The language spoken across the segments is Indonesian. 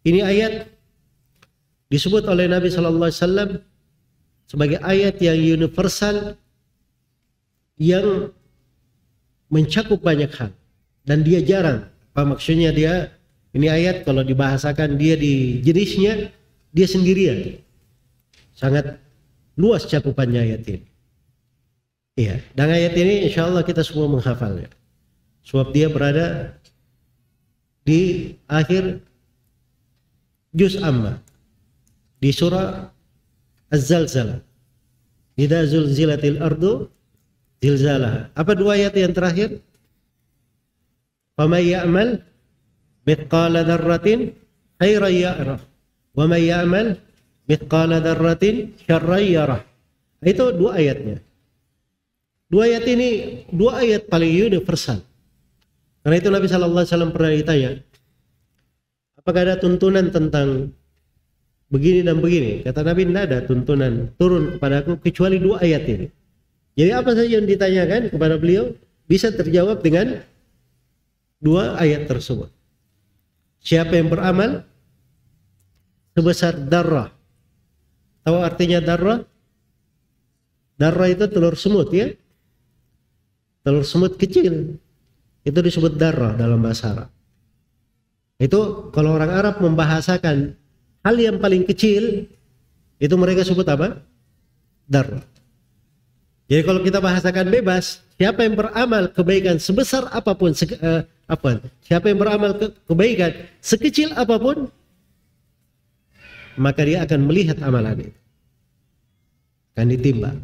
Ini ayat disebut oleh Nabi Shallallahu Alaihi Wasallam sebagai ayat yang universal yang mencakup banyak hal. Dan dia jarang. Apa maksudnya dia? Ini ayat kalau dibahasakan dia di jenisnya dia sendirian. Sangat luas cakupannya ayat ini. Iya dan ayat ini insya Allah kita semua menghafalnya. Sebab dia berada di akhir juz amma di surah Az-Zalzalah. Idza zulzilatil ardu zilzalah. Apa dua ayat yang terakhir? Faman ya'mal mithqala dzarratin khairan yarah wa man ya'mal mithqala dzarratin syarran yarah. Itu dua ayatnya. Dua ayat ini dua ayat paling universal. Karena itu Nabi sallallahu alaihi wasallam pernah ditanya, apakah ada tuntunan tentang begini dan begini. Kata Nabi, tidak ada tuntunan turun kepada aku kecuali dua ayat ini. Jadi apa saja yang ditanyakan kepada beliau bisa terjawab dengan dua ayat tersebut. Siapa yang beramal sebesar darah. Tahu artinya darah? Darah itu telur semut ya. Telur semut kecil. Itu disebut darah dalam bahasa Arab. Itu kalau orang Arab membahasakan hal yang paling kecil itu mereka sebut apa? Dar. Jadi kalau kita bahasakan bebas, siapa yang beramal kebaikan sebesar apa pun, se uh, apa? Siapa yang beramal ke kebaikan sekecil apa pun, maka dia akan melihat amalan itu. Akan ditimbang.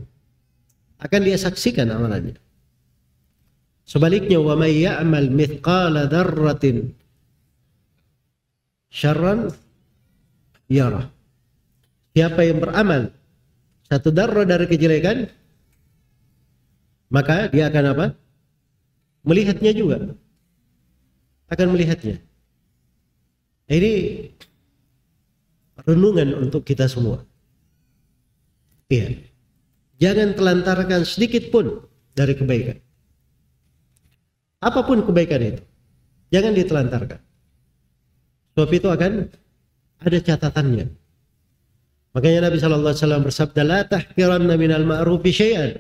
Akan dia saksikan amalannya. Sebaliknya, wa may ya'mal mithqala dzarratin syarran yarah. Siapa yang beramal satu darah dari kejelekan, maka dia akan apa? Melihatnya juga. Akan melihatnya. Ini renungan untuk kita semua. Iya. Jangan telantarkan sedikit pun dari kebaikan. Apa pun kebaikan itu. Jangan ditelantarkan. Sebab itu akan ada catatannya. Makanya Nabi Shallallahu Alaihi Wasallam bersabda, "La tahkiranna minal ma'rufi syai'an,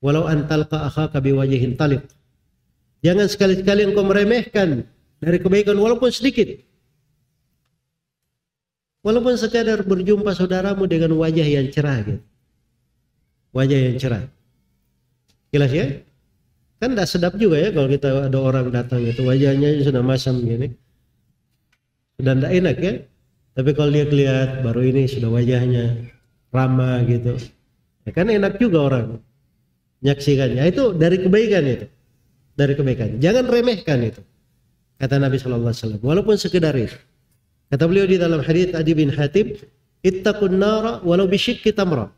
walau antalqa akhaka biwajhin taliq." Jangan sekali-kali engkau meremehkan dari kebaikan walaupun sedikit. Walaupun sekadar berjumpa saudaramu dengan wajah yang cerah gitu. Wajah yang cerah. Jelas ya? Kan tidak sedap juga ya kalau kita ada orang datang itu wajahnya sudah masam gini sudah tidak enak ya tapi kalau dia lihat baru ini sudah wajahnya ramah gitu. Ya kan enak juga orang menyaksikannya itu dari kebaikan itu. Dari kebaikan. Jangan remehkan itu kata Nabi Shallallahu Alaihi Wasallam. Walaupun sekedar itu. Kata beliau di dalam hadits Adi bin Hatib ittaqun nara walau bisyikki tamra.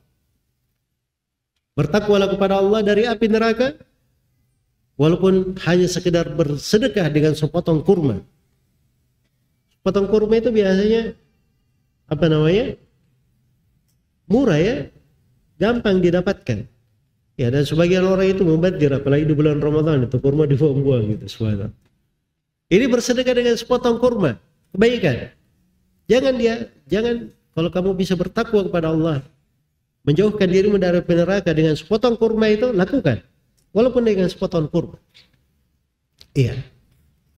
Bertakwalah kepada Allah dari api neraka walaupun hanya sekedar bersedekah dengan sepotong kurma potong kurma itu biasanya apa namanya? Murah ya. Gampang didapatkan. Ya dan sebagian orang itu membadir apalagi di bulan Ramadan itu kurma dibuang-buang gitu subhanallah. Ini bersedekah dengan sepotong kurma. Kebaikan. Jangan dia jangan kalau kamu bisa bertakwa kepada Allah menjauhkan dirimu dari neraka dengan sepotong kurma itu lakukan. Walaupun dengan sepotong kurma. Iya